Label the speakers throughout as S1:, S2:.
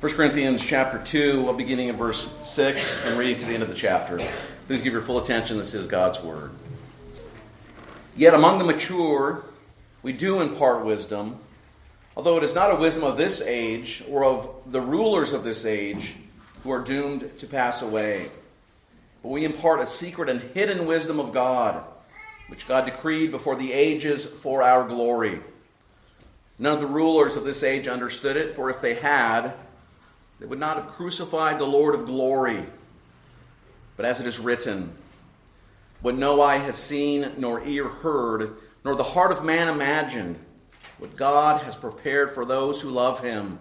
S1: 1 Corinthians chapter 2, beginning in verse 6 and reading to the end of the chapter. Please give your full attention. This is God's Word. Yet among the mature, we do impart wisdom, although it is not a wisdom of this age or of the rulers of this age who are doomed to pass away. But we impart a secret and hidden wisdom of God, which God decreed before the ages for our glory. None of the rulers of this age understood it, for if they had, they would not have crucified the Lord of glory. But as it is written, what no eye has seen, nor ear heard, nor the heart of man imagined, what God has prepared for those who love him.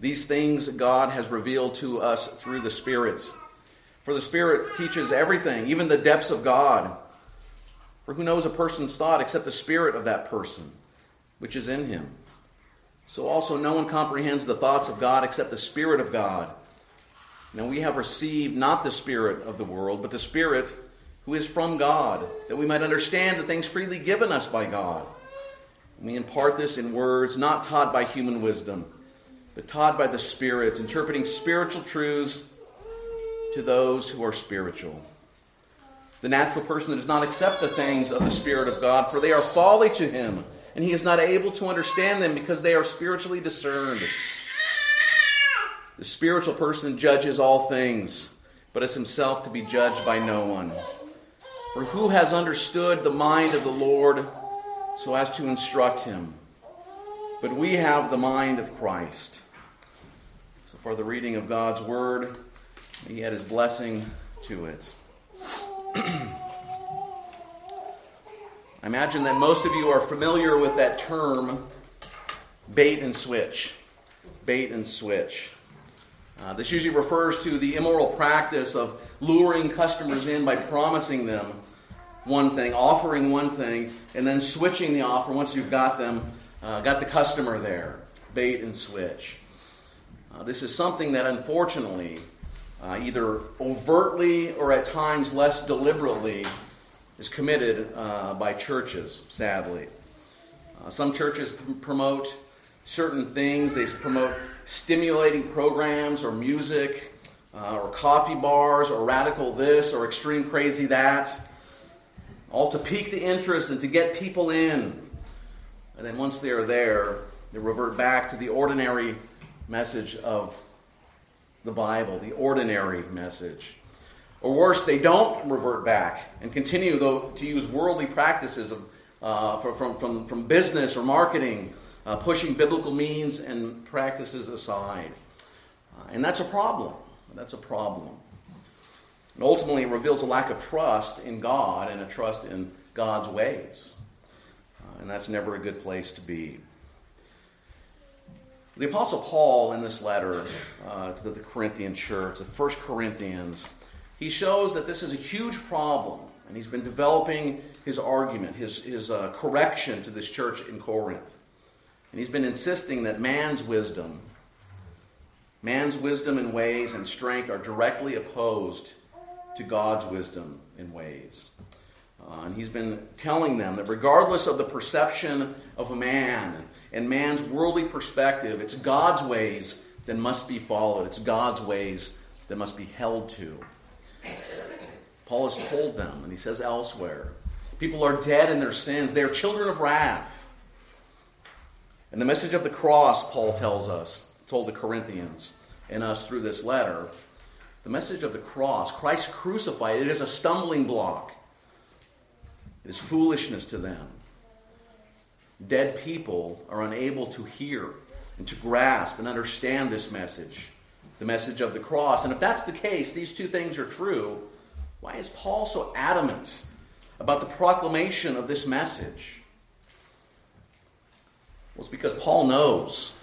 S1: These things God has revealed to us through the Spirit. For the Spirit teaches everything, even the depths of God. For who knows a person's thought except the Spirit of that person, which is in him? So also no one comprehends the thoughts of God except the Spirit of God. Now we have received not the Spirit of the world, but the Spirit who is from God, that we might understand the things freely given us by God. We impart this in words not taught by human wisdom, but taught by the Spirit, interpreting spiritual truths to those who are spiritual. The natural person does not accept the things of the Spirit of God, for they are folly to him and he is not able to understand them because they are spiritually discerned. The spiritual person judges all things, but is himself to be judged by no one. For who has understood the mind of the Lord so as to instruct him? But we have the mind of Christ. So, for the reading of God's word, he had his blessing to it. I imagine that most of you are familiar with that term, bait and switch. Bait and switch. Uh, this usually refers to the immoral practice of luring customers in by promising them one thing, offering one thing, and then switching the offer once you've got them, uh, got the customer there. Bait and switch. Uh, this is something that unfortunately, uh, either overtly or at times less deliberately, is committed uh, by churches, sadly. Uh, some churches p- promote certain things, they promote stimulating programs or music uh, or coffee bars or radical this or extreme crazy that, all to pique the interest and to get people in. And then once they are there, they revert back to the ordinary message of the Bible, the ordinary message. Or worse, they don't revert back and continue, to use worldly practices of, uh, from, from, from business or marketing, uh, pushing biblical means and practices aside. Uh, and that's a problem. That's a problem. And ultimately, it reveals a lack of trust in God and a trust in God's ways. Uh, and that's never a good place to be. The Apostle Paul, in this letter uh, to the Corinthian church, the First Corinthians, he shows that this is a huge problem, and he's been developing his argument, his, his uh, correction to this church in Corinth. And he's been insisting that man's wisdom, man's wisdom and ways and strength are directly opposed to God's wisdom and ways. Uh, and he's been telling them that regardless of the perception of man and man's worldly perspective, it's God's ways that must be followed, it's God's ways that must be held to. Paul has told them, and he says elsewhere, people are dead in their sins. They are children of wrath. And the message of the cross, Paul tells us, told the Corinthians and us through this letter, the message of the cross, Christ crucified, it is a stumbling block. It is foolishness to them. Dead people are unable to hear and to grasp and understand this message the message of the cross. And if that's the case, these two things are true, why is Paul so adamant about the proclamation of this message? Well, it's because Paul knows.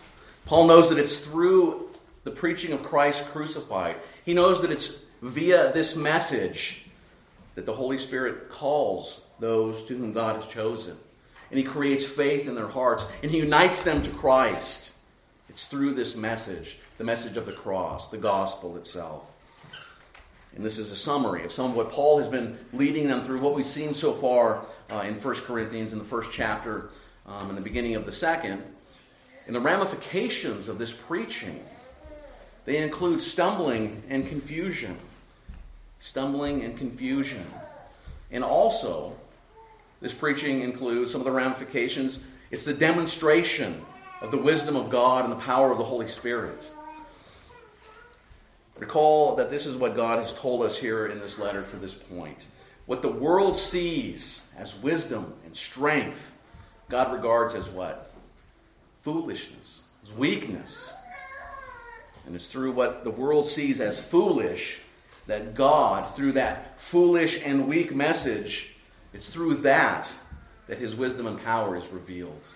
S1: Paul knows that it's through the preaching of Christ crucified. He knows that it's via this message that the Holy Spirit calls those to whom God has chosen. And he creates faith in their hearts and he unites them to Christ. It's through this message the message of the cross, the gospel itself. And this is a summary of some of what Paul has been leading them through, what we've seen so far uh, in 1 Corinthians in the first chapter um, the beginning of the second. And the ramifications of this preaching They include stumbling and confusion. Stumbling and confusion. And also, this preaching includes some of the ramifications. It's the demonstration of the wisdom of God and the power of the Holy Spirit. Recall that this is what God has told us here in this letter to this point. What the world sees as wisdom and strength, God regards as what? Foolishness, as weakness. And it's through what the world sees as foolish that God, through that foolish and weak message, it's through that that his wisdom and power is revealed.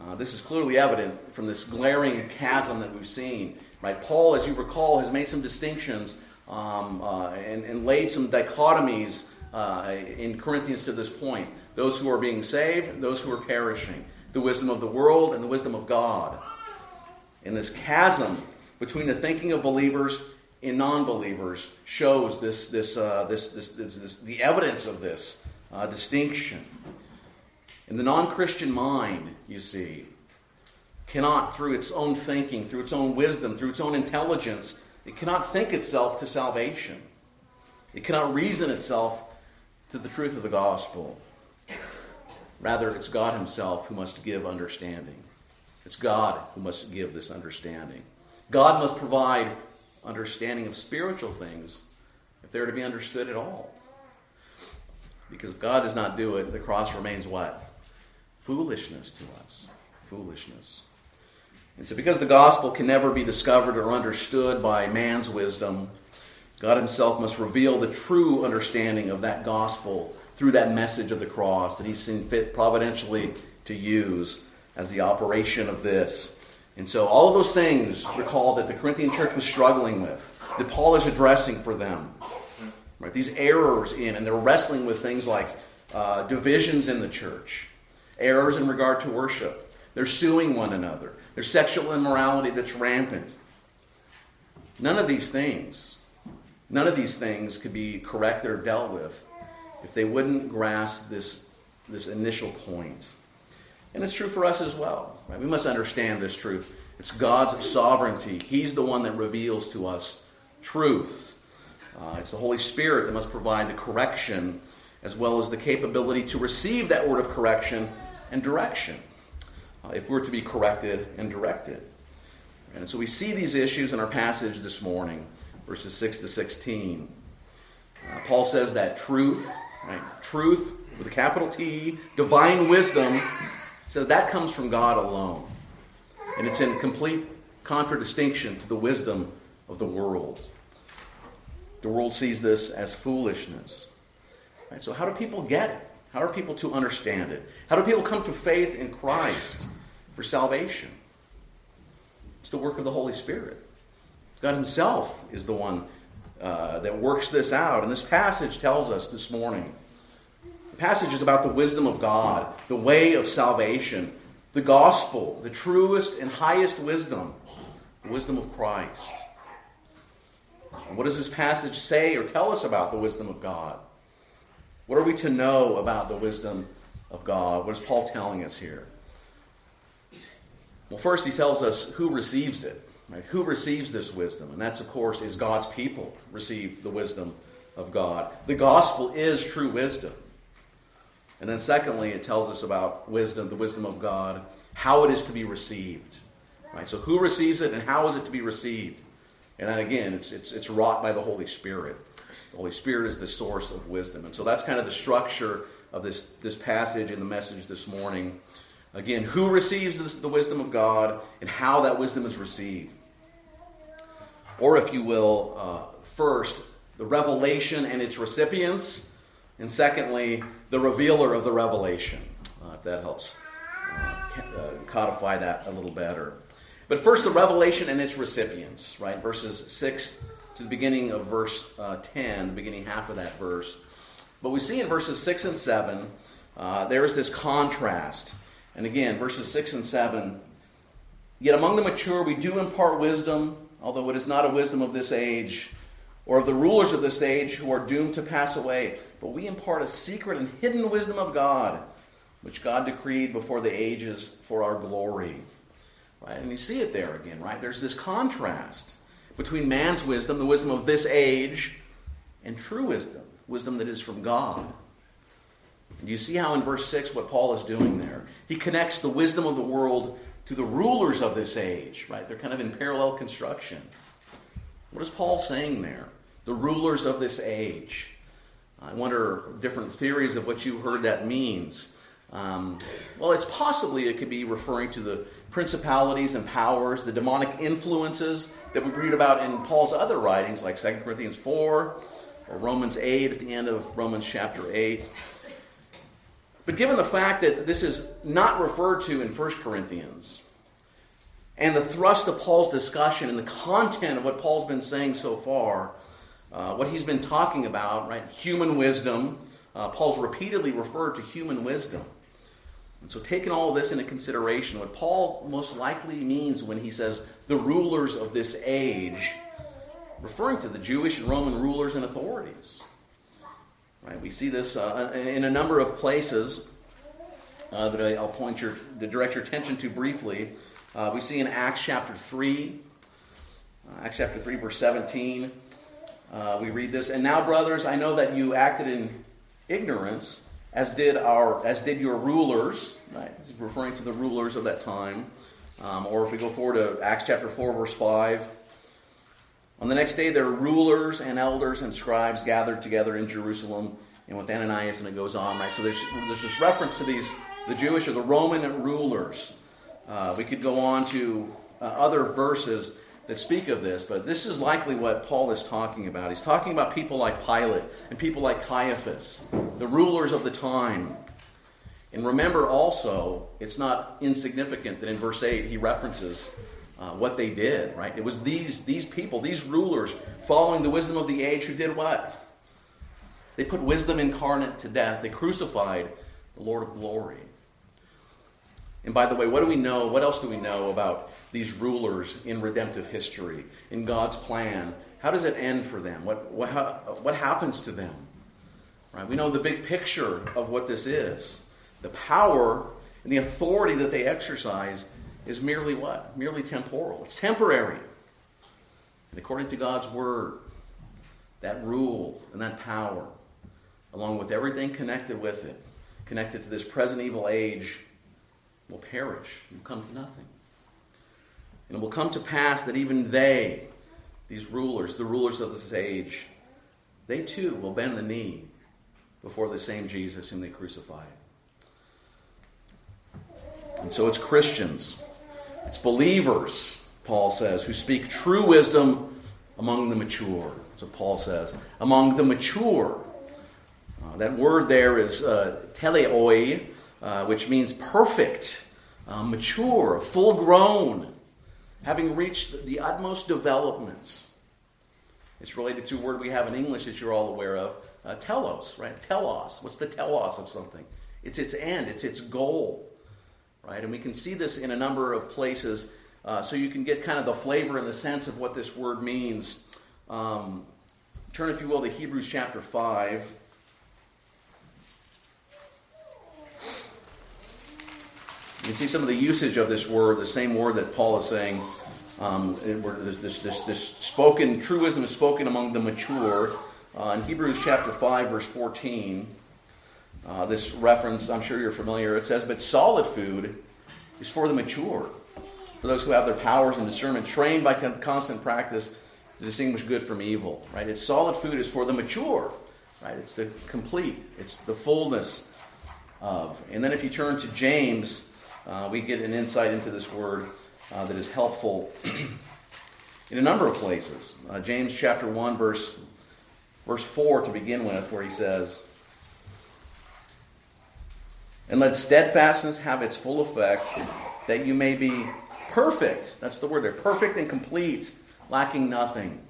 S1: Uh, this is clearly evident from this glaring chasm that we've seen. Right? Paul, as you recall, has made some distinctions um, uh, and, and, laid some dichotomies uh, in Corinthians to this point. Those who are being saved, those who are perishing. The wisdom of the world and the wisdom of God. And this chasm between the thinking of believers and non-believers shows this, this, uh, this, this, this, this, the evidence of this uh, distinction. In the non Christian mind, you see, cannot, through its own thinking, through its own wisdom, through its own intelligence, it cannot think itself to salvation. It cannot reason itself to the truth of the gospel. Rather, it's God Himself who must give understanding. It's God who must give this understanding. God must provide understanding of spiritual things if they're to be understood at all. Because if God does not do it, the cross remains what? Foolishness to us. Foolishness. And so, because the gospel can never be discovered or understood by man's wisdom, God Himself must reveal the true understanding of that gospel through that message of the cross that He's seen fit providentially to use as the operation of this. And so, all of those things, recall that the Corinthian church was struggling with, that Paul is addressing for them. Right? These errors in, and they're wrestling with things like uh, divisions in the church, errors in regard to worship. They're suing one another. There's sexual immorality that's rampant. None of these things, none of these things could be corrected or dealt with if they wouldn't grasp this, this initial point. And it's true for us as well. Right? We must understand this truth. It's God's sovereignty. He's the one that reveals to us truth. Uh, it's the Holy Spirit that must provide the correction as well as the capability to receive that word of correction and direction if we're to be corrected and directed. And so we see these issues in our passage this morning, verses 6 to 16. Uh, Paul says that truth, right, truth with a capital T, divine wisdom, says that comes from God alone. And it's in complete contradistinction to the wisdom of the world. The world sees this as foolishness. Right? So, how do people get it? How are people to understand it? How do people come to faith in Christ for salvation? It's the work of the Holy Spirit. God Himself is the one uh, that works this out. And this passage tells us this morning. The passage is about the wisdom of God, the way of salvation, the gospel, the truest and highest wisdom, the wisdom of Christ. And what does this passage say or tell us about the wisdom of God? What are we to know about the wisdom of God? What is Paul telling us here? Well, first, he tells us who receives it. Right? Who receives this wisdom? And that's, of course, is God's people receive the wisdom of God. The gospel is true wisdom. And then, secondly, it tells us about wisdom, the wisdom of God, how it is to be received. Right? So, who receives it and how is it to be received? And then again, it's, it's, it's wrought by the Holy Spirit. The Holy Spirit is the source of wisdom. And so that's kind of the structure of this, this passage and the message this morning. Again, who receives this, the wisdom of God and how that wisdom is received. Or, if you will, uh, first, the revelation and its recipients, and secondly, the revealer of the revelation, uh, if that helps uh, uh codify that a little better. But first, the revelation and its recipients, right? Verses 6 to the beginning of verse uh, 10, the beginning half of that verse. But we see in verses 6 and 7, uh, there's this contrast. And again, verses 6 and 7 Yet among the mature we do impart wisdom, although it is not a wisdom of this age, or of the rulers of this age who are doomed to pass away. But we impart a secret and hidden wisdom of God, which God decreed before the ages for our glory. Right? And you see it there again, right? There's this contrast between man's wisdom, the wisdom of this age, and true wisdom, wisdom that is from God. And you see how in verse 6 what Paul is doing there? He connects the wisdom of the world to the rulers of this age, right? They're kind of in parallel construction. What is Paul saying there? The rulers of this age. I wonder different theories of what you heard that means. Um, well, it's possibly it could be referring to the principalities and powers, the demonic influences that we read about in Paul's other writings, like 2 Corinthians 4 or Romans 8 at the end of Romans chapter 8. But given the fact that this is not referred to in 1 Corinthians, and the thrust of Paul's discussion and the content of what Paul's been saying so far, uh, what he's been talking about, right? Human wisdom. Uh, Paul's repeatedly referred to human wisdom. And so, taking all this into consideration, what Paul most likely means when he says the rulers of this age, referring to the Jewish and Roman rulers and authorities. Right? We see this uh, in a number of places uh, that I'll point your, to direct your attention to briefly. Uh, we see in Acts chapter 3, uh, Acts chapter 3, verse 17, uh, we read this, And now, brothers, I know that you acted in ignorance, as did, our, as did your rulers. Right? Referring to the rulers of that time. Um, or if we go forward to Acts chapter 4, verse 5, on the next day, their rulers and elders and scribes gathered together in Jerusalem, and with Ananias, and it goes on, right? So there's, there's this reference to these, the Jewish or the Roman rulers. Uh, we could go on to uh, other verses that speak of this, but this is likely what Paul is talking about. He's talking about people like Pilate and people like Caiaphas, the rulers of the time. And remember also, it's not insignificant that in verse 8 he references uh, what they did, right? It was these, these people, these rulers, following the wisdom of the age, who did what? They put wisdom incarnate to death. They crucified the Lord of glory. And by the way, what do we know? What else do we know about these rulers in redemptive history, in God's plan? How does it end for them? What, what, how, what happens to them? Right? We know the big picture of what this is. The power and the authority that they exercise is merely what? Merely temporal. It's temporary. And according to God's word, that rule and that power, along with everything connected with it, connected to this present evil age, will perish and come to nothing. And it will come to pass that even they, these rulers, the rulers of this age, they too will bend the knee before the same Jesus whom they crucified. And so it's Christians it's believers, Paul says, who speak true wisdom among the mature. So Paul says, among the mature. Uh, that word there is uh, teleoi, uh, which means perfect, uh, mature, full grown, having reached the utmost development. It's related to a word we have in English that you're all aware of, uh, telos, right? Telos. What's the telos of something? It's its end, it's its goal right? And we can see this in a number of places, uh, so you can get kind of the flavor and the sense of what this word means. Um, turn, if you will, to Hebrews chapter 5. You can see some of the usage of this word, the same word that Paul is saying. Um, this, this, this, spoken, truism is spoken among the mature. Uh, in Hebrews chapter 5, verse 14. Uh, this reference, I'm sure you're familiar. It says, But solid food is for the mature, for those who have their powers and discernment trained by constant practice to distinguish good from evil. Right? It's solid food is for the mature. Right? It's the complete. It's the fullness of. And then if you turn to James, uh, we get an insight into this word uh, that is helpful in a number of places. Uh, James chapter 1, verse, verse 4 to begin with, where he says, and let steadfastness have its full effect, that you may be perfect. That's the word there perfect and complete, lacking nothing.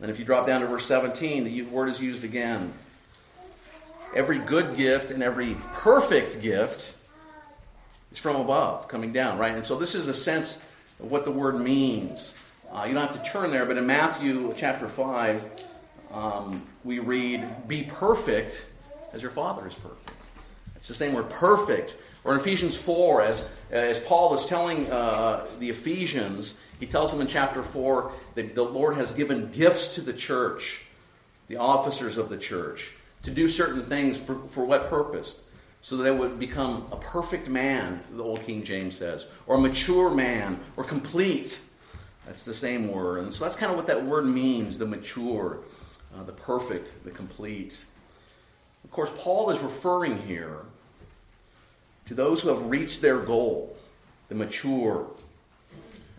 S1: And if you drop down to verse 17, the word is used again. Every good gift and every perfect gift is from above, coming down, right? And so this is a sense of what the word means. Uh, you don't have to turn there, but in Matthew chapter 5, um, we read, Be perfect as your Father is perfect. It's the same word, perfect. Or in Ephesians 4, as, as Paul is telling uh, the Ephesians, he tells them in chapter 4 that the Lord has given gifts to the church, the officers of the church, to do certain things for, for what purpose? So that they would become a perfect man, the old King James says, or a mature man, or complete. That's the same word. And so that's kind of what that word means the mature, uh, the perfect, the complete. Of course, Paul is referring here to those who have reached their goal, the mature.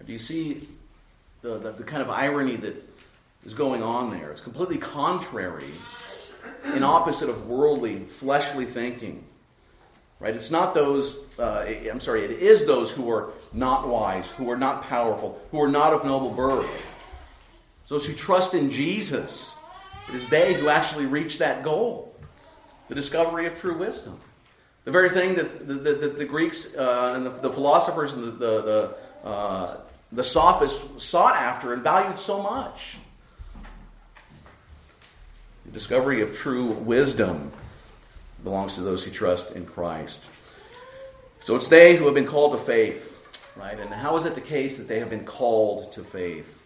S1: Do you see the, the, the kind of irony that is going on there? It's completely contrary and opposite of worldly, fleshly thinking. Right? It's not those, uh, I'm sorry, it is those who are not wise, who are not powerful, who are not of noble birth. those who trust in Jesus. It is they who actually reach that goal the discovery of true wisdom. The very thing that the, the, the, Greeks uh, and the, the, philosophers and the, the, uh, the sophists sought after and valued so much. The discovery of true wisdom belongs to those who trust in Christ. So it's they who have been called to faith, right? And how is it the case that they have been called to faith?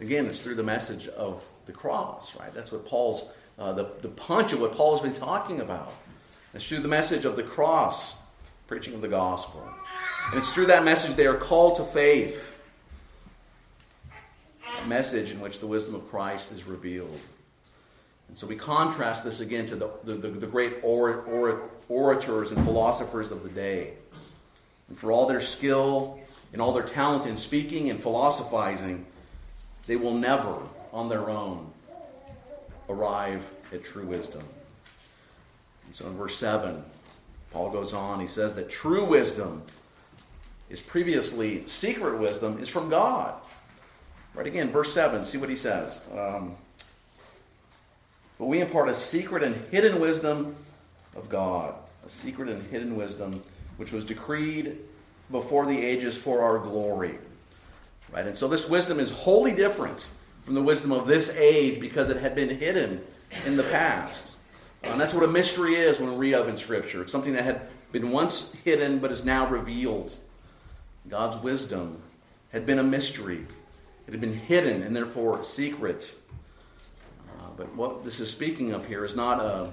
S1: Again, it's through the message of the cross, right? That's what Paul's, uh, the, the punch of what Paul has been talking about. It's through the message of the cross, preaching of the gospel. And it's through that message they are called to faith. A message in which the wisdom of Christ is revealed. And so we contrast this again to the, the, the great or, or, orators and philosophers of the day. And for all their skill and all their talent in speaking and philosophizing, they will never, on their own, arrive at true wisdom. And so in verse 7, Paul goes on, he says that true wisdom is previously secret wisdom is from God. Right again, verse 7, see what he says. Um, but we impart a secret and hidden wisdom of God, a secret and hidden wisdom which was decreed before the ages for our glory. Right? And so this wisdom is wholly different from the wisdom of this age because it had been hidden in the past. And that's what a mystery is when we read of in Scripture. It's something that had been once hidden but is now revealed. God's wisdom had been a mystery, it had been hidden and therefore secret. Uh, but what this is speaking of here is not a,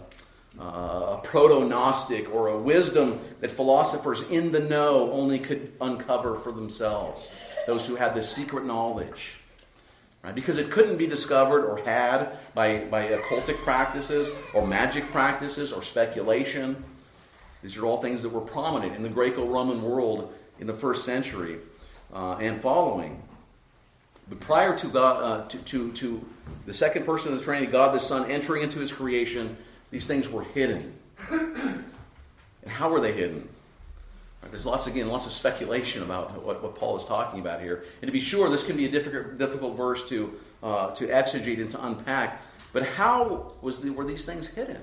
S1: uh, a proto Gnostic or a wisdom that philosophers in the know only could uncover for themselves, those who had this secret knowledge right? because it couldn't be discovered or had by, by occultic practices or magic practices or speculation. These are all things that were prominent in the Greco Roman world in the first century uh, and following. But prior to, God, uh, to, to, to the second person of the Trinity, God the Son, entering into his creation, these things were hidden. and how were they hidden? There's lots, again, lots of speculation about what, what Paul is talking about here. And to be sure, this can be a difficult, difficult verse to, uh, to exegete and to unpack. But how was the, were these things hidden?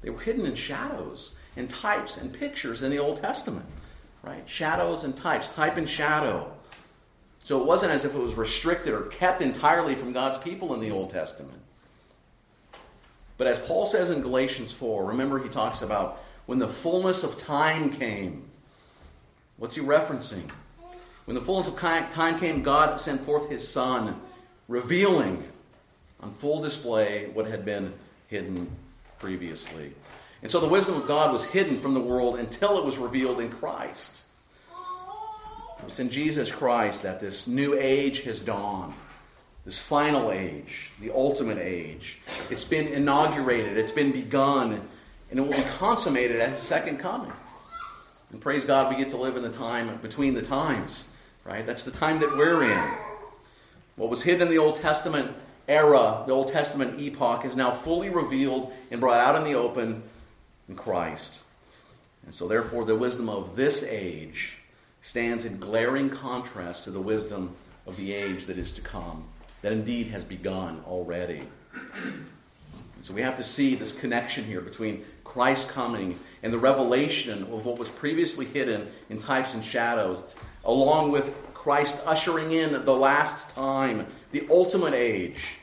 S1: They were hidden in shadows and types and pictures in the Old Testament, right? Shadows and types, type and shadow. So it wasn't as if it was restricted or kept entirely from God's people in the Old Testament. But as Paul says in Galatians 4, remember he talks about when the fullness of time came. What's he referencing? When the fullness of time came, God sent forth his Son, revealing on full display what had been hidden previously. And so the wisdom of God was hidden from the world until it was revealed in Christ. It's in Jesus Christ that this new age has dawned. This final age, the ultimate age. It's been inaugurated, it's been begun, and it will be consummated at his second coming. And praise God, we get to live in the time between the times, right? That's the time that we're in. What was hidden in the Old Testament era, the Old Testament epoch, is now fully revealed and brought out in the open in Christ. And so, therefore, the wisdom of this age stands in glaring contrast to the wisdom of the age that is to come, that indeed has begun already. So we have to see this connection here between Christ coming and the revelation of what was previously hidden in types and shadows, along with Christ ushering in the last time, the ultimate age.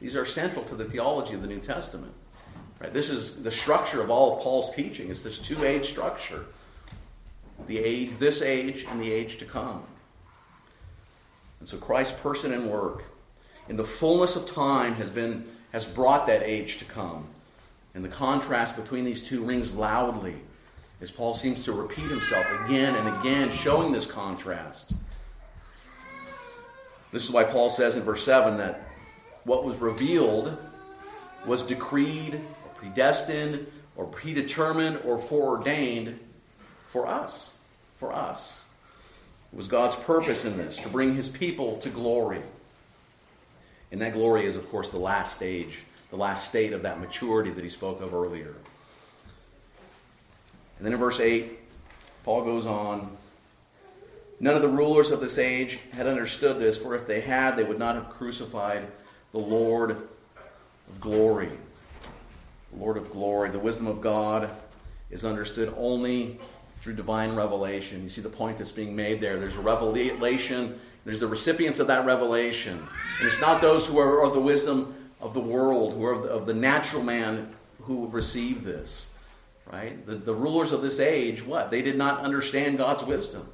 S1: These are central to the theology of the New Testament. Right? This is the structure of all of Paul's teaching. It's this two-age structure. The age, this age and the age to come. And so Christ's person and work in the fullness of time has been has brought that age to come. And the contrast between these two rings loudly as Paul seems to repeat himself again and again, showing this contrast. This is why Paul says in verse 7 that what was revealed was decreed, or predestined, or predetermined, or foreordained for us. For us. It was God's purpose in this to bring his people to glory. And that glory is, of course, the last stage, the last state of that maturity that he spoke of earlier. And then in verse 8, Paul goes on None of the rulers of this age had understood this, for if they had, they would not have crucified the Lord of glory. The Lord of glory. The wisdom of God is understood only through divine revelation. You see the point that's being made there. There's a revelation, there's the recipients of that revelation. And it's not those who are of the wisdom of the world, who are of the, of the natural man who receive this. Right? The, the rulers of this age, what? They did not understand God's wisdom.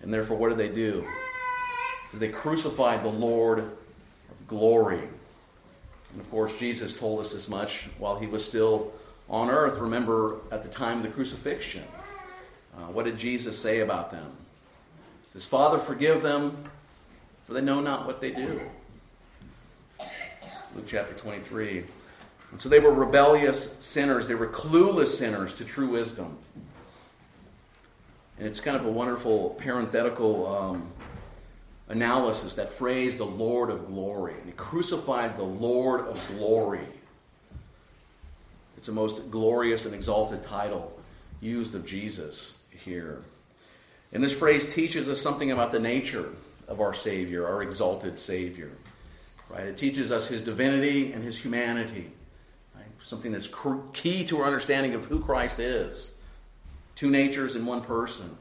S1: And therefore, what did they do? Because they crucified the Lord of glory. And of course, Jesus told us as much while he was still on earth. Remember, at the time of the crucifixion, uh, what did Jesus say about them? Says, Father, forgive them, for they know not what they do. Luke chapter 23. And so they were rebellious sinners. They were clueless sinners to true wisdom. And it's kind of a wonderful parenthetical um, analysis, that phrase, the Lord of glory. And he crucified the Lord of glory. It's a most glorious and exalted title used of Jesus here. And this phrase teaches us something about the nature of our Savior, our exalted Savior. Right? It teaches us his divinity and his humanity. Right? Something that's key to our understanding of who Christ is. Two natures in one person.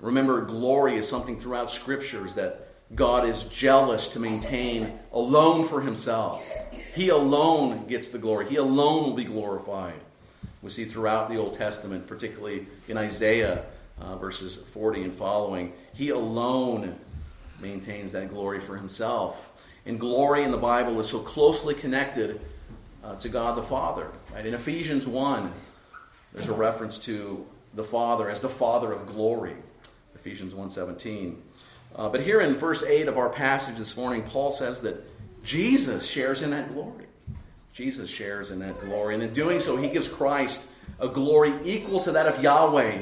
S1: Remember, glory is something throughout scriptures that God is jealous to maintain alone for himself. He alone gets the glory, he alone will be glorified. We see throughout the Old Testament, particularly in Isaiah uh, verses 40 and following, he alone maintains that glory for himself. And glory in the Bible is so closely connected uh, to God the Father. Right? In Ephesians 1, there's a reference to the Father as the Father of glory. Ephesians 1.17. Uh, but here in verse 8 of our passage this morning, Paul says that Jesus shares in that glory. Jesus shares in that glory. And in doing so, he gives Christ a glory equal to that of Yahweh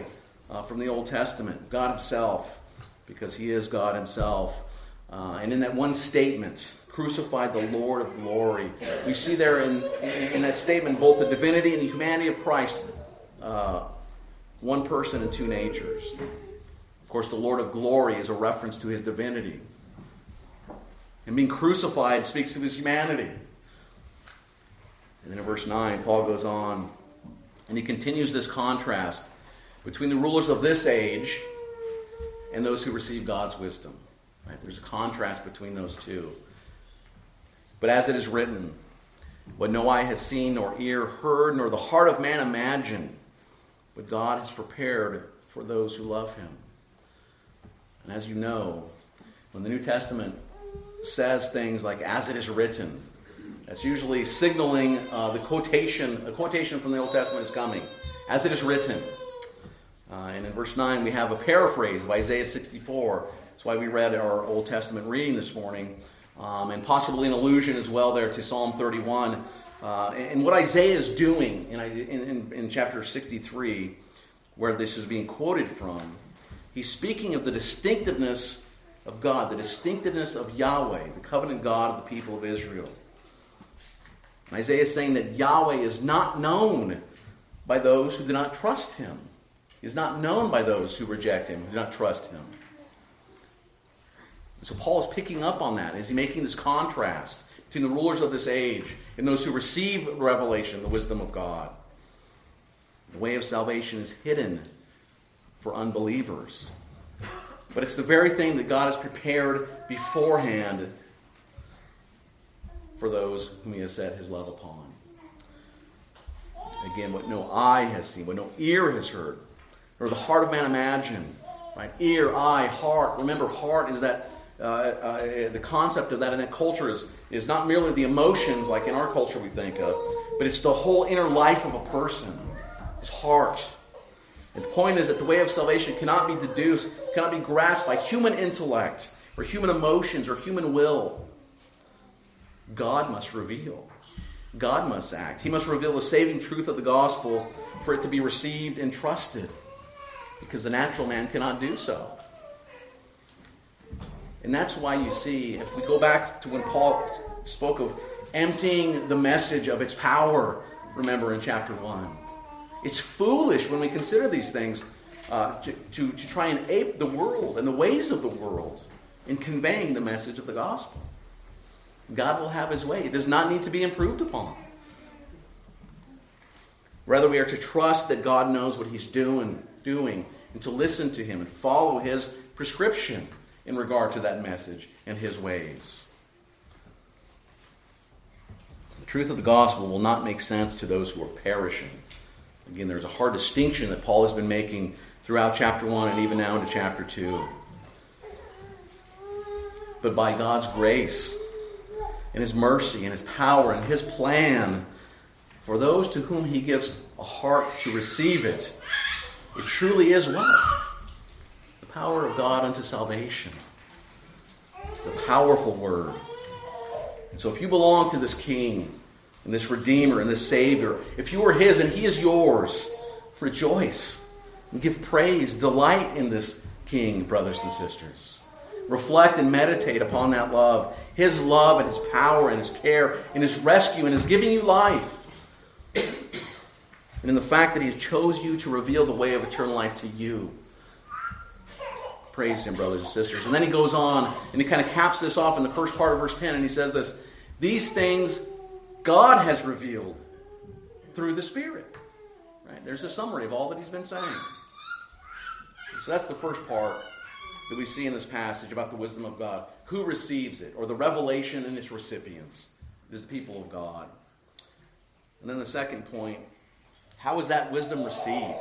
S1: uh, from the Old Testament, God Himself, because He is God Himself. Uh, and in that one statement, crucified the Lord of glory, we see there in, in, in that statement both the divinity and the humanity of Christ, uh, one person and two natures. Of course, the Lord of glory is a reference to his divinity. And being crucified speaks of his humanity. And then in verse 9, Paul goes on and he continues this contrast between the rulers of this age and those who receive God's wisdom. Right? There's a contrast between those two. But as it is written, what no eye has seen, nor ear heard, nor the heart of man imagined, but God has prepared for those who love him. And as you know, when the New Testament says things like, as it is written, that's usually signaling uh, the quotation, a quotation from the Old Testament is coming. As it is written. Uh, and in verse 9, we have a paraphrase of Isaiah 64. That's why we read our Old Testament reading this morning. Um, and possibly an allusion as well there to Psalm 31. Uh, and what Isaiah is doing in, in, in chapter 63, where this is being quoted from, He's speaking of the distinctiveness of God, the distinctiveness of Yahweh, the covenant God of the people of Israel. And Isaiah is saying that Yahweh is not known by those who do not trust him. Is not known by those who reject him, who do not trust him. So Paul is picking up on that. Is he making this contrast between the rulers of this age and those who receive revelation, the wisdom of God? The way of salvation is hidden for unbelievers. But it's the very thing that God has prepared beforehand for those whom He has set His love upon. Again, what no eye has seen, what no ear has heard, or the heart of man imagine. Right? Ear, eye, heart. Remember, heart is that uh, uh, the concept of that in that culture is, is not merely the emotions like in our culture we think of, but it's the whole inner life of a person, his heart. And the point is that the way of salvation cannot be deduced, cannot be grasped by human intellect or human emotions or human will. God must reveal. God must act. He must reveal the saving truth of the gospel for it to be received and trusted because the natural man cannot do so. And that's why you see, if we go back to when Paul spoke of emptying the message of its power, remember in chapter 1. It's foolish when we consider these things uh, to, to, to try and ape the world and the ways of the world in conveying the message of the gospel. God will have his way. It does not need to be improved upon. Rather, we are to trust that God knows what he's doing, doing and to listen to him and follow his prescription in regard to that message and his ways. The truth of the gospel will not make sense to those who are perishing. Again, there's a hard distinction that Paul has been making throughout chapter 1 and even now into chapter 2. But by God's grace and His mercy and His power and His plan, for those to whom He gives a heart to receive it, it truly is what? The power of God unto salvation. The powerful word. And so if you belong to this King, and this Redeemer, and this Savior, if you are His and He is yours, rejoice and give praise, delight in this King, brothers and sisters. Reflect and meditate upon that love, His love and His power and His care and His rescue and His giving you life and in the fact that He chose you to reveal the way of eternal life to you. Praise Him, brothers and sisters. And then he goes on and he kind of caps this off in the first part of verse 10, and he says this These things God has revealed through the Spirit. Right? There's a summary of all that He's been saying. So that's the first part that we see in this passage about the wisdom of God. Who receives it, or the revelation and its recipients? It is the people of God. And then the second point how is that wisdom received?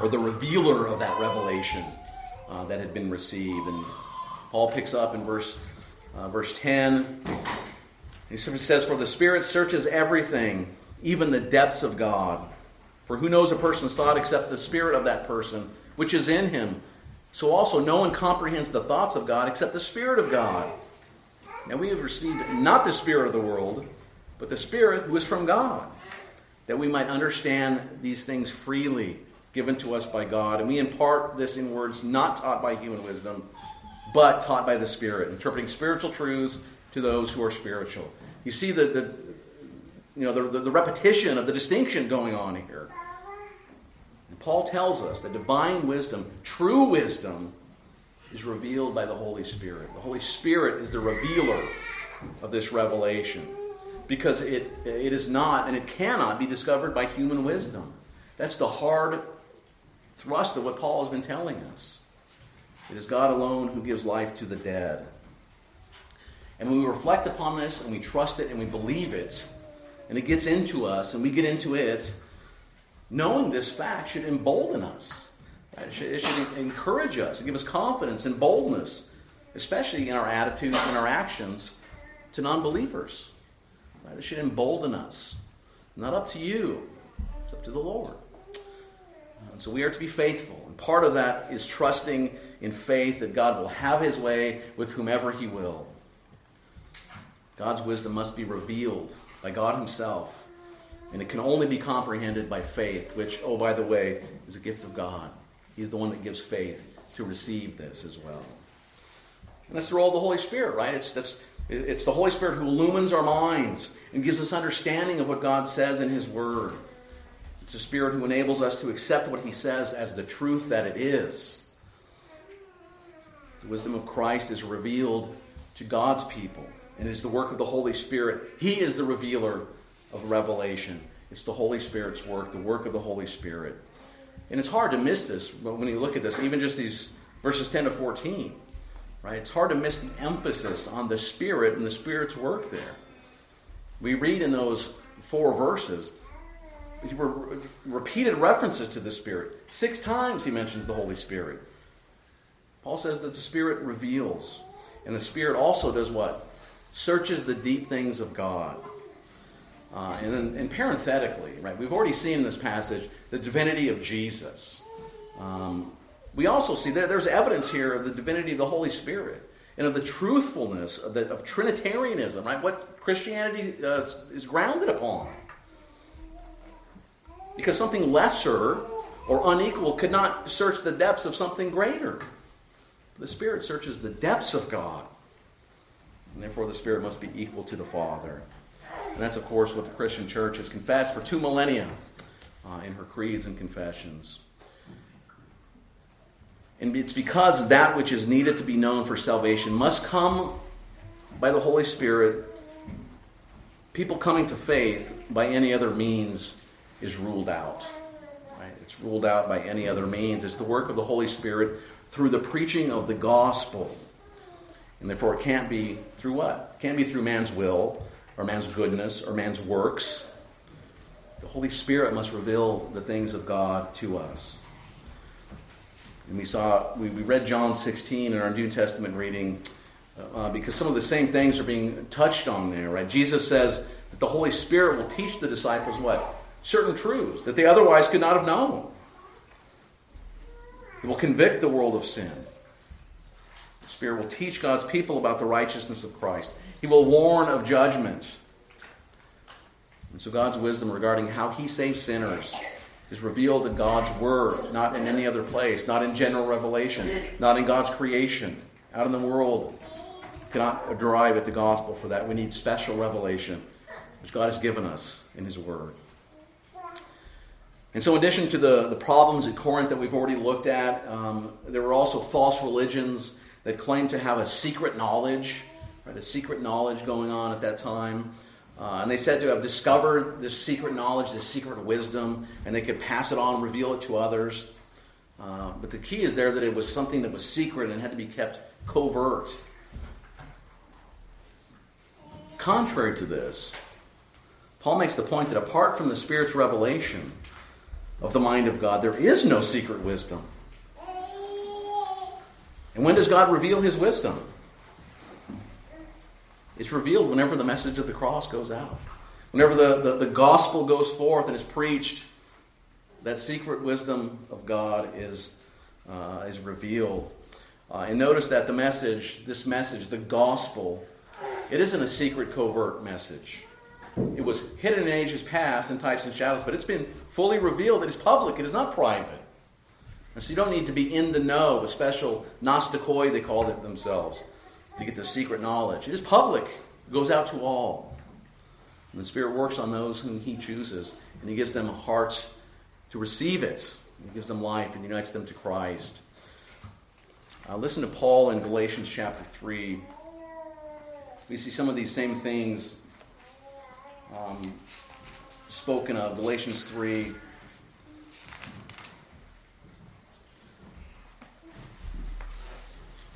S1: Or the revealer of that revelation uh, that had been received. And Paul picks up in verse, uh, verse 10. He says, For the Spirit searches everything, even the depths of God. For who knows a person's thought except the Spirit of that person, which is in him? So also, no one comprehends the thoughts of God except the Spirit of God. Now we have received not the Spirit of the world but the Spirit who is from God, that we might understand these things freely given to us by God. And we impart this in words not taught by human wisdom, but taught by the Spirit, interpreting spiritual truths to those who are spiritual. You see the, the you know, the, the, the repetition of the distinction going on here. And Paul tells us that divine wisdom, true wisdom, is revealed by the Holy Spirit. The Holy Spirit is the revealer of this revelation because it, it is not and it cannot be discovered by human wisdom. That's the hard thrust of what Paul has been telling us. It is God alone who gives life to the dead. And when we reflect upon this and we trust it and we believe it, and it gets into us and we get into it, knowing this fact should embolden us. It should, it should encourage us give us confidence and boldness, especially in our attitudes and our actions to non believers. Right? It should embolden us. Not up to you, it's up to the Lord. And so we are to be faithful. And part of that is trusting in faith that God will have his way with whomever he will. God's wisdom must be revealed by God himself. And it can only be comprehended by faith, which, oh, by the way, is a gift of God. He's the one that gives faith to receive this as well. And that's the role of the Holy Spirit, right? It's, that's, it's the Holy Spirit who illumines our minds and gives us understanding of what God says in His Word. It's the Spirit who enables us to accept what He says as the truth that it is. The wisdom of Christ is revealed to God's people, and it is the work of the Holy Spirit. He is the revealer of revelation. It's the Holy Spirit's work, the work of the Holy Spirit. And it's hard to miss this But when you look at this, even just these verses 10 to 14. Right? It's hard to miss the emphasis on the Spirit and the Spirit's work there. We read in those four verses repeated references to the Spirit. Six times he mentions the Holy Spirit. Paul says that the Spirit reveals, and the Spirit also does what? Searches the deep things of God. Uh, and then, and parenthetically, right, we've already seen in this passage the divinity of Jesus. Um, we also see that there's evidence here of the divinity of the Holy Spirit and of the truthfulness of, the, of Trinitarianism, right? What Christianity uh, is grounded upon. Because something lesser or unequal could not search the depths of something greater. The Spirit searches the depths of God. And therefore, the Spirit must be equal to the Father. And that's, of course, what the Christian church has confessed for two millennia uh, in her creeds and confessions. And it's because that which is needed to be known for salvation must come by the Holy Spirit. People coming to faith by any other means is ruled out. Right? It's ruled out by any other means. It's the work of the Holy Spirit through the preaching of the gospel. And therefore, it can't be through what? It can't be through man's will or man's goodness or man's works. The Holy Spirit must reveal the things of God to us. And we saw, we, we read John 16 in our New Testament reading uh, because some of the same things are being touched on there, right? Jesus says that the Holy Spirit will teach the disciples what? Certain truths that they otherwise could not have known. He will convict the world of sin. The Spirit will teach God's people about the righteousness of Christ. He will warn of judgment. And so God's wisdom regarding how He saves sinners is revealed in God's Word, not in any other place, not in general revelation, not in God's creation, out in the world. Cannot derive at the gospel for that. We need special revelation, which God has given us in His Word. And so, in addition to the, the problems at Corinth that we've already looked at, um, there were also false religions that claimed to have a secret knowledge, right, a secret knowledge going on at that time. Uh, and they said to have discovered this secret knowledge, this secret wisdom, and they could pass it on, reveal it to others. Uh, but the key is there that it was something that was secret and had to be kept covert. Contrary to this, Paul makes the point that apart from the Spirit's revelation of the mind of God, there is no secret wisdom. And when does God reveal his wisdom? It's revealed whenever the message of the cross goes out. Whenever the, the, the, gospel goes forth and is preached, that secret wisdom of God is, uh, is revealed. Uh, and notice that the message, this message, the gospel, it isn't a secret, covert message. It was hidden in ages past in types and shadows, but it's been fully revealed. It is public, it is not private. And so you don't need to be in the know, a special Gnostikoi, they called it themselves to get the secret knowledge. It is public, it goes out to all. And the Spirit works on those whom He chooses, and He gives them hearts to receive it. He gives them life and unites them to Christ. Uh, listen to Paul in Galatians chapter 3. We see some of these same things um, spoken of. Galatians 3.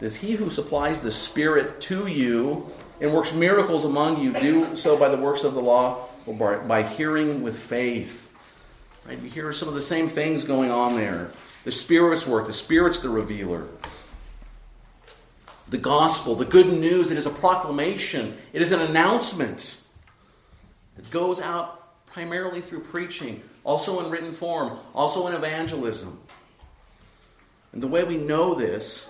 S1: Does he who supplies the Spirit to you and works miracles among you do so by the works of the law or by, hearing with faith? Right? You hear some of the same things going on there. The Spirit's work, the Spirit's the revealer. The gospel, the good news, it is a proclamation, it is an announcement that goes out primarily through preaching, also in written form, also in evangelism. And the way we know this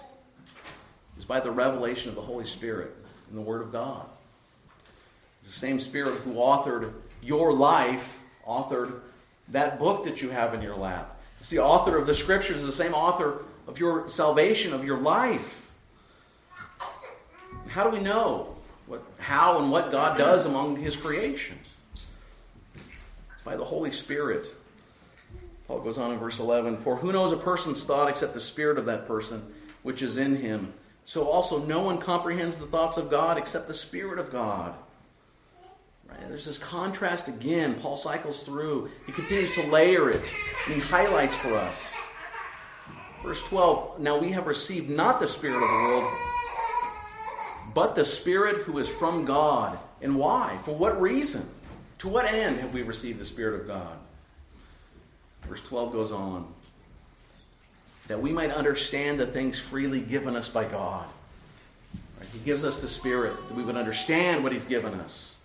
S1: is by the revelation of the Holy Spirit in the Word of God. It's the same Spirit who authored your life, authored that book that you have in your lap. It's the author of the Scriptures, the same author of your salvation, of your life. How do we know what, how and what God does among His creation? It's by the Holy Spirit. Paul goes on in verse 11 For who knows a person's thought except the spirit of that person which is in him? So also no one comprehends the thoughts of God except the Spirit of God. Right? There's this contrast again. Paul cycles through. He continues to layer it, and he highlights for us. Verse 12 Now we have received not the Spirit of the world, but the Spirit who is from God. And why? For what reason? To what end have we received the Spirit of God? Verse 12 goes on that we might understand the things freely given us by God. He gives us the Spirit that we would understand what He's given us.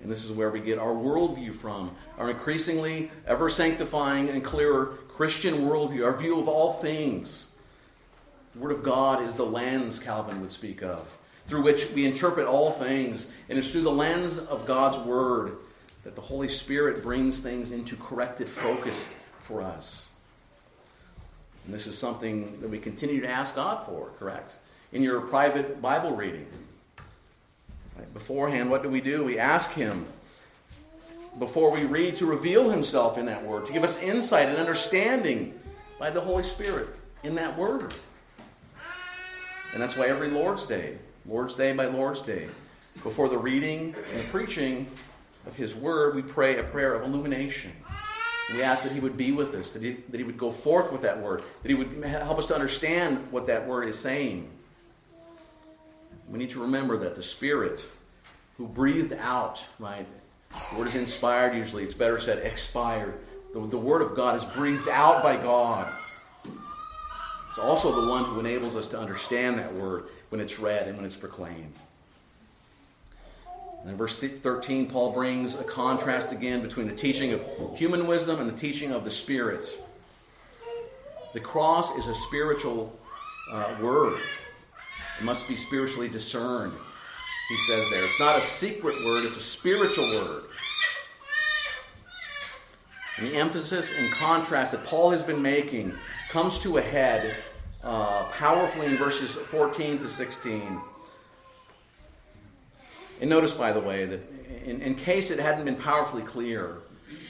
S1: And this is where we get our worldview from, our increasingly ever sanctifying and clearer Christian worldview, our view of all things. The Word of God is the lens Calvin would speak of, through which we interpret all things. And it's through the lens of God's Word that the Holy Spirit brings things into corrected focus for us. And this is something that we continue to ask God for, correct? In your private Bible reading. Right? Beforehand, what do we do? We ask Him before we read to reveal Himself in that Word, to give us insight and understanding by the Holy Spirit in that Word. And that's why every Lord's Day, Lord's Day by Lord's Day, before the reading and the preaching of His Word, we pray a prayer of illumination. We ask that He would be with us, that he, that he would go forth with that Word, that He would help us to understand what that Word is saying. We need to remember that the Spirit who breathed out, right? The word is inspired usually, it's better said expired. The, the Word of God is breathed out by God. It's also the one who enables us to understand that Word when it's read and when it's proclaimed. And in verse 13, Paul brings a contrast again between the teaching of human wisdom and the teaching of the Spirit. The cross is a spiritual uh, word, it must be spiritually discerned, he says there. It's not a secret word, it's a spiritual word. And the emphasis and contrast that Paul has been making comes to a head uh, powerfully in verses 14 to 16. And notice, by the way, that in, in case it hadn't been powerfully clear,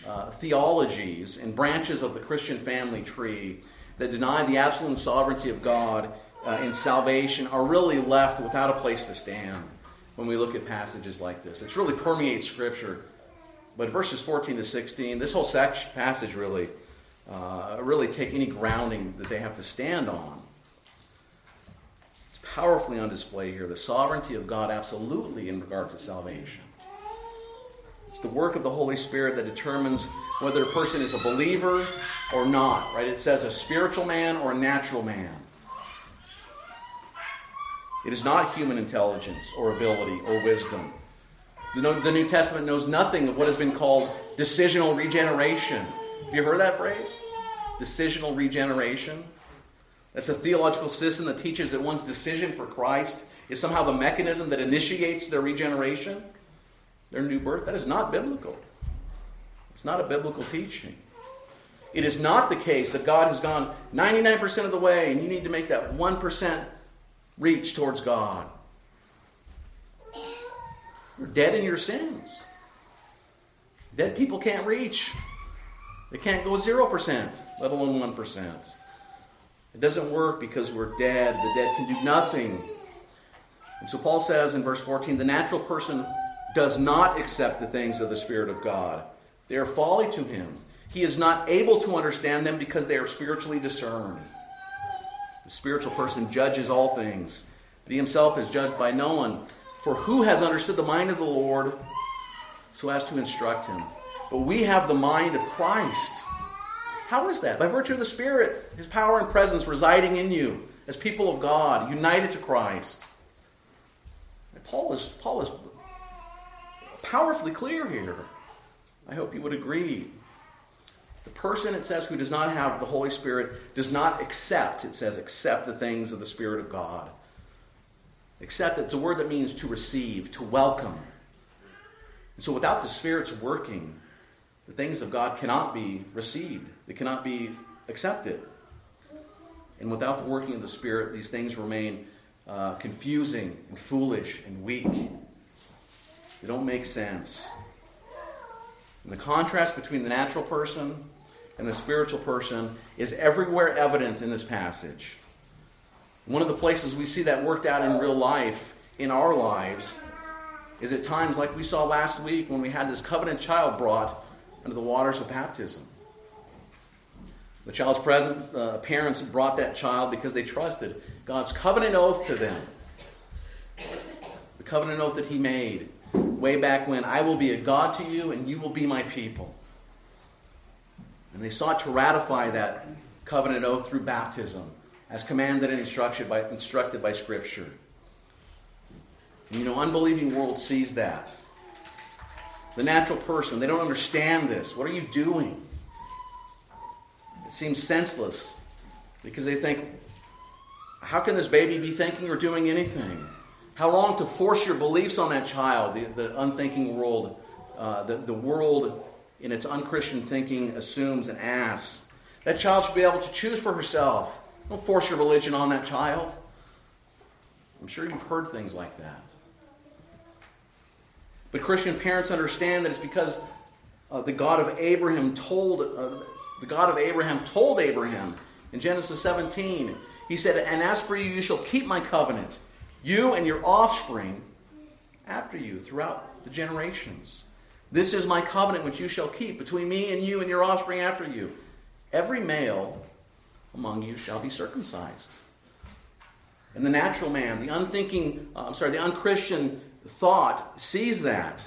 S1: uh, theologies and branches of the Christian family tree that deny the absolute sovereignty of God uh, in salvation are really left without a place to stand when we look at passages like this. It's really permeates Scripture. But verses 14 to 16, this whole section, passage really, uh, really take any grounding that they have to stand on powerfully on display here the sovereignty of God, absolutely, in regard to salvation. It's the work of the Holy Spirit that determines whether a person is a believer or not, right? It says a spiritual man or a natural man. It is not human intelligence or ability or wisdom. The New Testament knows nothing of what has been called decisional regeneration. Have you heard that phrase? Decisional regeneration. That's a theological system that teaches that one's decision for Christ is somehow the mechanism that initiates their regeneration, their new birth. That is not biblical. It's not a biblical teaching. It is not the case that God has gone 99% of the way and you need to make that 1% reach towards God. You're dead in your sins. Dead people can't reach. They can't go 0%, let alone 1%. It doesn't work because we're dead. The dead can do nothing. And so Paul says in verse 14 the natural person does not accept the things of the Spirit of God, they are folly to him. He is not able to understand them because they are spiritually discerned. The spiritual person judges all things, but he himself is judged by no one. For who has understood the mind of the Lord so as to instruct him? But we have the mind of Christ. How is that? By virtue of the Spirit, His power and presence residing in you as people of God, united to Christ. Paul is, Paul is powerfully clear here. I hope you would agree. The person, it says, who does not have the Holy Spirit does not accept, it says, accept the things of the Spirit of God. Accept, it's a word that means to receive, to welcome. And so without the Spirit's working, the things of God cannot be received, they cannot be accepted. And without the working of the Spirit, these things remain uh, confusing and foolish and weak. They don't make sense. And the contrast between the natural person and the spiritual person is everywhere evident in this passage. One of the places we see that worked out in real life, in our lives, is at times like we saw last week when we had this covenant child brought under the waters of baptism. The child's present uh, parents brought that child because they trusted God's covenant oath to them. The covenant oath that He made way back when I will be a God to you and you will be my people. And they sought to ratify that covenant oath through baptism as commanded and instructed by, instructed by Scripture. And you know, unbelieving world sees that. The natural person, they don't understand this. What are you doing? Seems senseless because they think, how can this baby be thinking or doing anything? How long to force your beliefs on that child, the, the unthinking world, uh, the, the world in its unchristian thinking assumes and asks. That child should be able to choose for herself. Don't force your religion on that child. I'm sure you've heard things like that. But Christian parents understand that it's because uh, the God of Abraham told uh, the God of Abraham told Abraham in Genesis 17. He said, "And as for you, you shall keep my covenant, you and your offspring after you throughout the generations. This is my covenant which you shall keep between me and you and your offspring after you. Every male among you shall be circumcised." And the natural man, the unthinking, uh, I'm sorry, the unchristian thought sees that,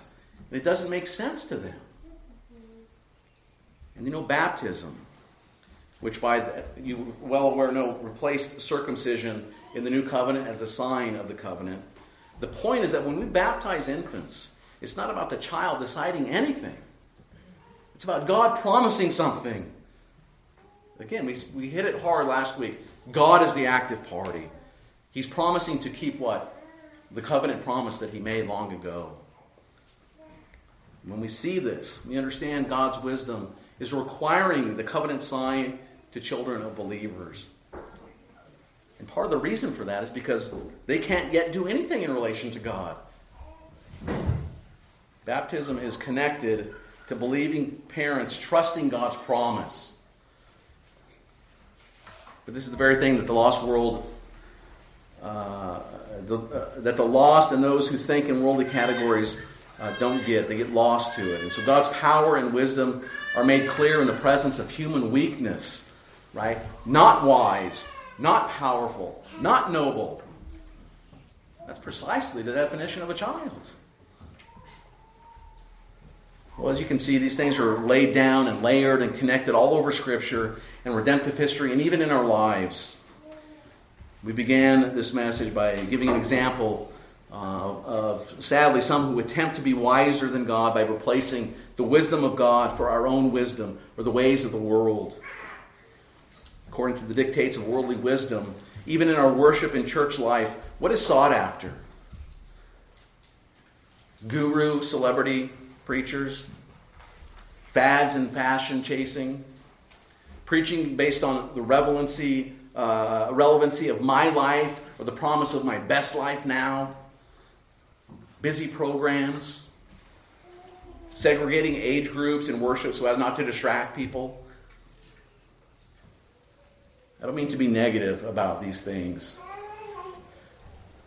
S1: and it doesn't make sense to them. And you know, baptism, which by the, you well aware know replaced circumcision in the new covenant as a sign of the covenant. The point is that when we baptize infants, it's not about the child deciding anything. It's about God promising something. Again, we, we hit it hard last week. God is the active party. He's promising to keep what? the covenant promise that he made long ago. When we see this, we understand God's wisdom is requiring the covenant sign to children of believers. And part of the reason for that is because they can't yet do anything in relation to God. Baptism is connected to believing parents trusting God's promise. But this is the very thing that the lost world uh, the, uh, that the lost and those who think in worldly categories uh, don't get. They get lost to it. And so God's power and wisdom are made clear in the presence of human weakness, right? Not wise, not powerful, not noble. That's precisely the definition of a child. Well, as you can see, these things are laid down and layered and connected all over Scripture and redemptive history and even in our lives. We began this message by giving an example uh, of, sadly, some who attempt to be wiser than God by replacing the wisdom of God for our own wisdom or the ways of the world. According to the dictates of worldly wisdom, even in our worship and church life, what is sought after? Guru, celebrity preachers, fads and fashion chasing, preaching based on the relevancy uh, relevancy of my life or the promise of my best life now, busy programs, segregating age groups in worship so as not to distract people. I don't mean to be negative about these things.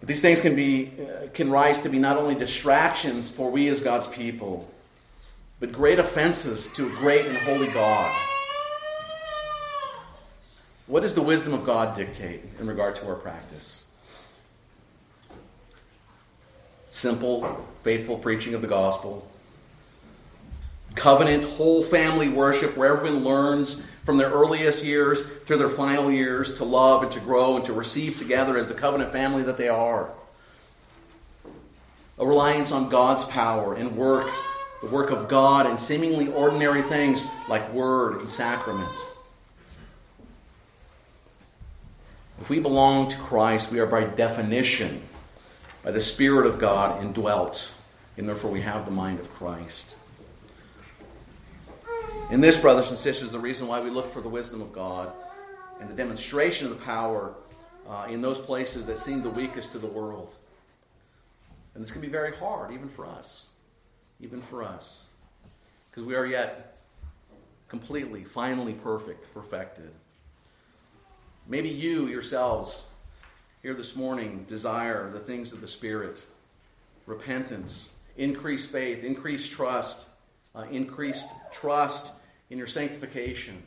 S1: But these things can, be, uh, can rise to be not only distractions for we as God's people, but great offenses to a great and holy God. What does the wisdom of God dictate in regard to our practice? Simple, faithful preaching of the gospel. Covenant, whole family worship, where everyone learns from their earliest years to their final years to love and to grow and to receive together as the covenant family that they are. A reliance on God's power and work, the work of God in seemingly ordinary things like word and sacrament. If we belong to Christ, we are by definition, by the Spirit of God, indwelt, and therefore we have the mind of Christ. In this, brothers and sisters, the reason why we look for the wisdom of God and the demonstration of the power uh, in those places that seem the weakest to the world. And this can be very hard, even for us. Even for us. because we are yet completely, finally perfect, perfected. Maybe you yourselves here this morning desire the things of the Spirit repentance, increased faith, increased trust, uh, increased trust in your sanctification.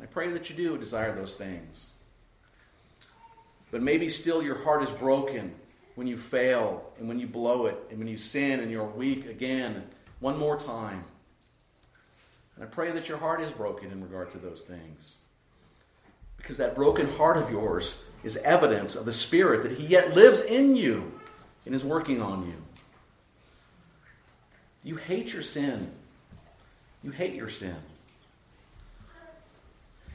S1: I pray that you do desire those things. But maybe still your heart is broken when you fail and when you blow it and when you sin and you're weak again, one more time. And I pray that your heart is broken in regard to those things. Because that broken heart of yours is evidence of the Spirit that He yet lives in you and is working on you. You hate your sin. You hate your sin.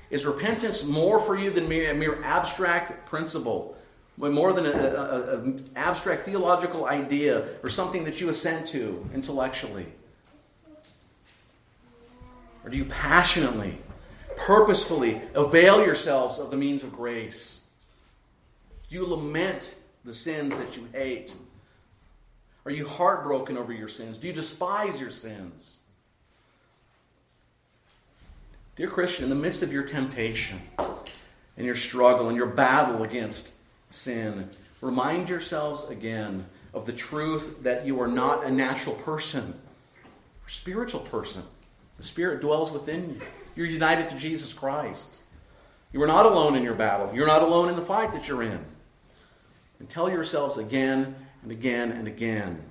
S1: Is repentance more for you than mere, a mere abstract principle? More than an abstract theological idea or something that you assent to intellectually? Or do you passionately, purposefully avail yourselves of the means of grace? Do you lament the sins that you hate? Are you heartbroken over your sins? Do you despise your sins? Dear Christian, in the midst of your temptation and your struggle and your battle against sin, remind yourselves again of the truth that you are not a natural person, a spiritual person. The Spirit dwells within you. You're united to Jesus Christ. You are not alone in your battle. You're not alone in the fight that you're in. And tell yourselves again and again and again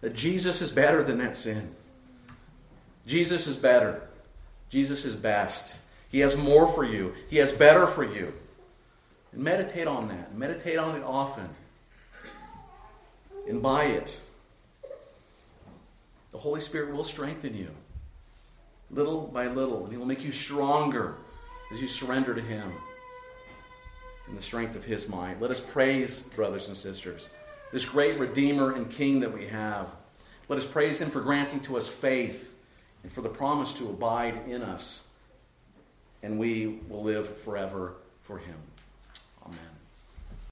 S1: that Jesus is better than that sin. Jesus is better. Jesus is best. He has more for you, He has better for you. And meditate on that. Meditate on it often. And by it, the Holy Spirit will strengthen you little by little, and He will make you stronger as you surrender to Him in the strength of His might. Let us praise, brothers and sisters, this great Redeemer and King that we have. Let us praise Him for granting to us faith and for the promise to abide in us, and we will live forever for Him.